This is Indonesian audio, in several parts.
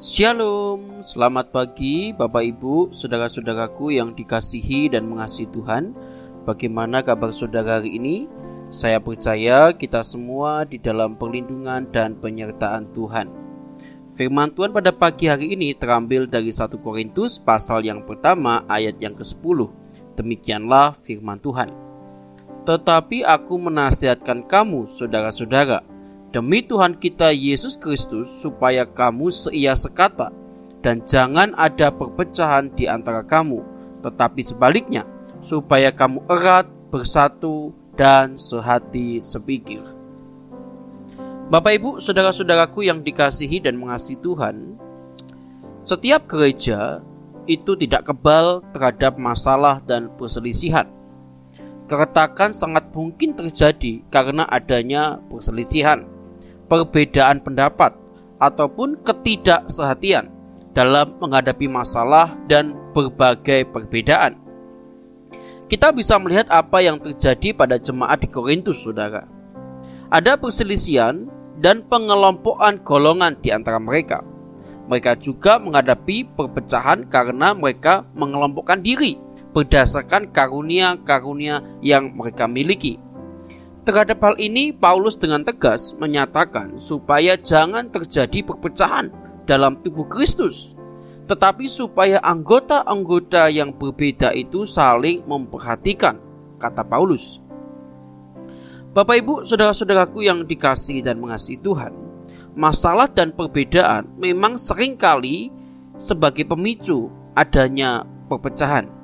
Shalom, selamat pagi Bapak Ibu, saudara-saudaraku yang dikasihi dan mengasihi Tuhan. Bagaimana kabar saudara hari ini? Saya percaya kita semua di dalam perlindungan dan penyertaan Tuhan. Firman Tuhan pada pagi hari ini terambil dari 1 Korintus pasal yang pertama ayat yang ke-10. Demikianlah firman Tuhan. Tetapi aku menasihatkan kamu, saudara-saudara, demi Tuhan kita Yesus Kristus supaya kamu seia sekata dan jangan ada perpecahan di antara kamu. Tetapi sebaliknya supaya kamu erat bersatu dan sehati sepikir. Bapak Ibu saudara-saudaraku yang dikasihi dan mengasihi Tuhan setiap gereja itu tidak kebal terhadap masalah dan perselisihan. Keretakan sangat mungkin terjadi karena adanya perselisihan perbedaan pendapat ataupun ketidaksehatian dalam menghadapi masalah dan berbagai perbedaan. Kita bisa melihat apa yang terjadi pada jemaat di Korintus, saudara. Ada perselisihan dan pengelompokan golongan di antara mereka. Mereka juga menghadapi perpecahan karena mereka mengelompokkan diri berdasarkan karunia-karunia yang mereka miliki. Terhadap hal ini, Paulus dengan tegas menyatakan supaya jangan terjadi perpecahan dalam tubuh Kristus, tetapi supaya anggota-anggota yang berbeda itu saling memperhatikan, kata Paulus. Bapak Ibu, saudara-saudaraku yang dikasih dan mengasihi Tuhan, masalah dan perbedaan memang sering kali sebagai pemicu adanya perpecahan.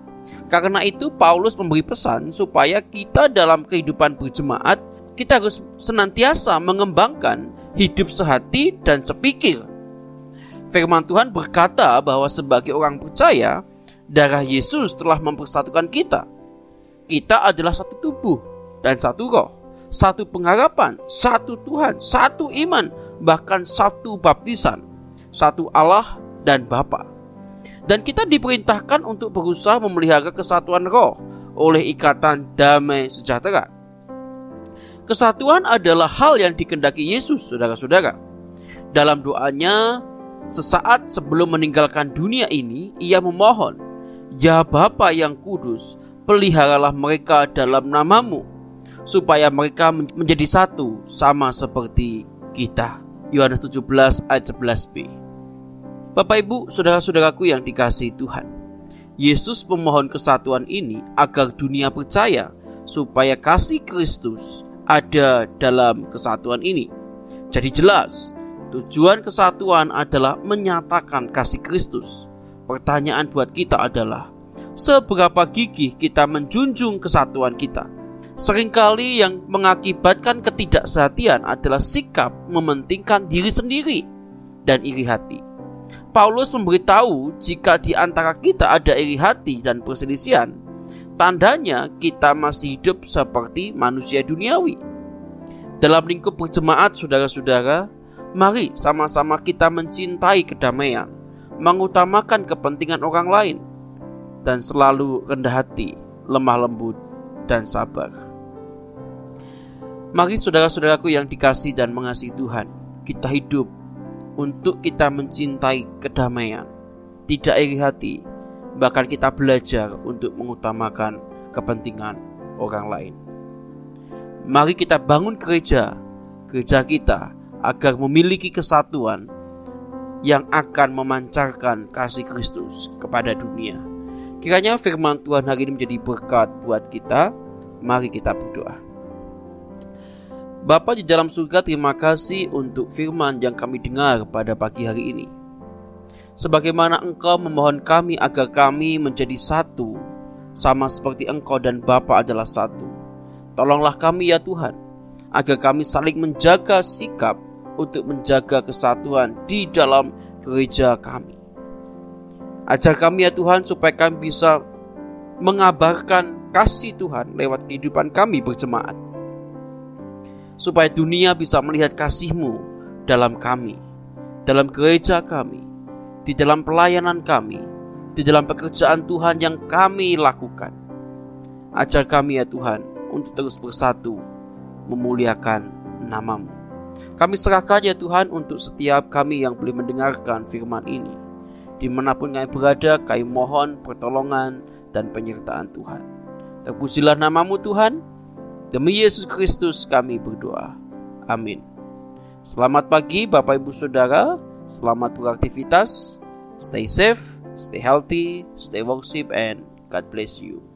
Karena itu Paulus memberi pesan supaya kita dalam kehidupan berjemaat kita harus senantiasa mengembangkan hidup sehati dan sepikir. Firman Tuhan berkata bahwa sebagai orang percaya, darah Yesus telah mempersatukan kita. Kita adalah satu tubuh dan satu roh, satu pengharapan, satu Tuhan, satu iman, bahkan satu baptisan, satu Allah dan Bapa. Dan kita diperintahkan untuk berusaha memelihara kesatuan roh oleh ikatan damai sejahtera. Kesatuan adalah hal yang dikendaki Yesus, saudara-saudara. Dalam doanya, sesaat sebelum meninggalkan dunia ini, ia memohon, Ya Bapa yang kudus, peliharalah mereka dalam namamu, supaya mereka menjadi satu sama seperti kita. Yohanes 17 ayat 11b. Bapak Ibu, saudara-saudaraku yang dikasihi Tuhan. Yesus memohon kesatuan ini agar dunia percaya supaya kasih Kristus ada dalam kesatuan ini. Jadi jelas, tujuan kesatuan adalah menyatakan kasih Kristus. Pertanyaan buat kita adalah, seberapa gigih kita menjunjung kesatuan kita? Seringkali yang mengakibatkan ketidaksehatian adalah sikap mementingkan diri sendiri dan iri hati. Paulus memberitahu jika di antara kita ada iri hati dan perselisihan, tandanya kita masih hidup seperti manusia duniawi. Dalam lingkup berjemaat saudara-saudara, mari sama-sama kita mencintai kedamaian, mengutamakan kepentingan orang lain, dan selalu rendah hati, lemah lembut, dan sabar. Mari saudara-saudaraku yang dikasih dan mengasihi Tuhan, kita hidup untuk kita mencintai kedamaian, tidak iri hati, bahkan kita belajar untuk mengutamakan kepentingan orang lain. Mari kita bangun gereja, gereja kita agar memiliki kesatuan yang akan memancarkan kasih Kristus kepada dunia. Kiranya firman Tuhan hari ini menjadi berkat buat kita. Mari kita berdoa. Bapa di dalam surga terima kasih untuk firman yang kami dengar pada pagi hari ini. Sebagaimana engkau memohon kami agar kami menjadi satu, sama seperti engkau dan Bapa adalah satu. Tolonglah kami ya Tuhan, agar kami saling menjaga sikap untuk menjaga kesatuan di dalam gereja kami. Ajar kami ya Tuhan supaya kami bisa mengabarkan kasih Tuhan lewat kehidupan kami berjemaat supaya dunia bisa melihat kasih-Mu dalam kami, dalam gereja kami, di dalam pelayanan kami, di dalam pekerjaan Tuhan yang kami lakukan. Ajar kami ya Tuhan untuk terus bersatu memuliakan namamu. Kami serahkan ya Tuhan untuk setiap kami yang boleh mendengarkan firman ini. Di mana pun kami berada, kami mohon pertolongan dan penyertaan Tuhan. Terpujilah namamu Tuhan. Demi Yesus Kristus kami berdoa. Amin. Selamat pagi Bapak Ibu Saudara. Selamat beraktivitas. Stay safe, stay healthy, stay worship and God bless you.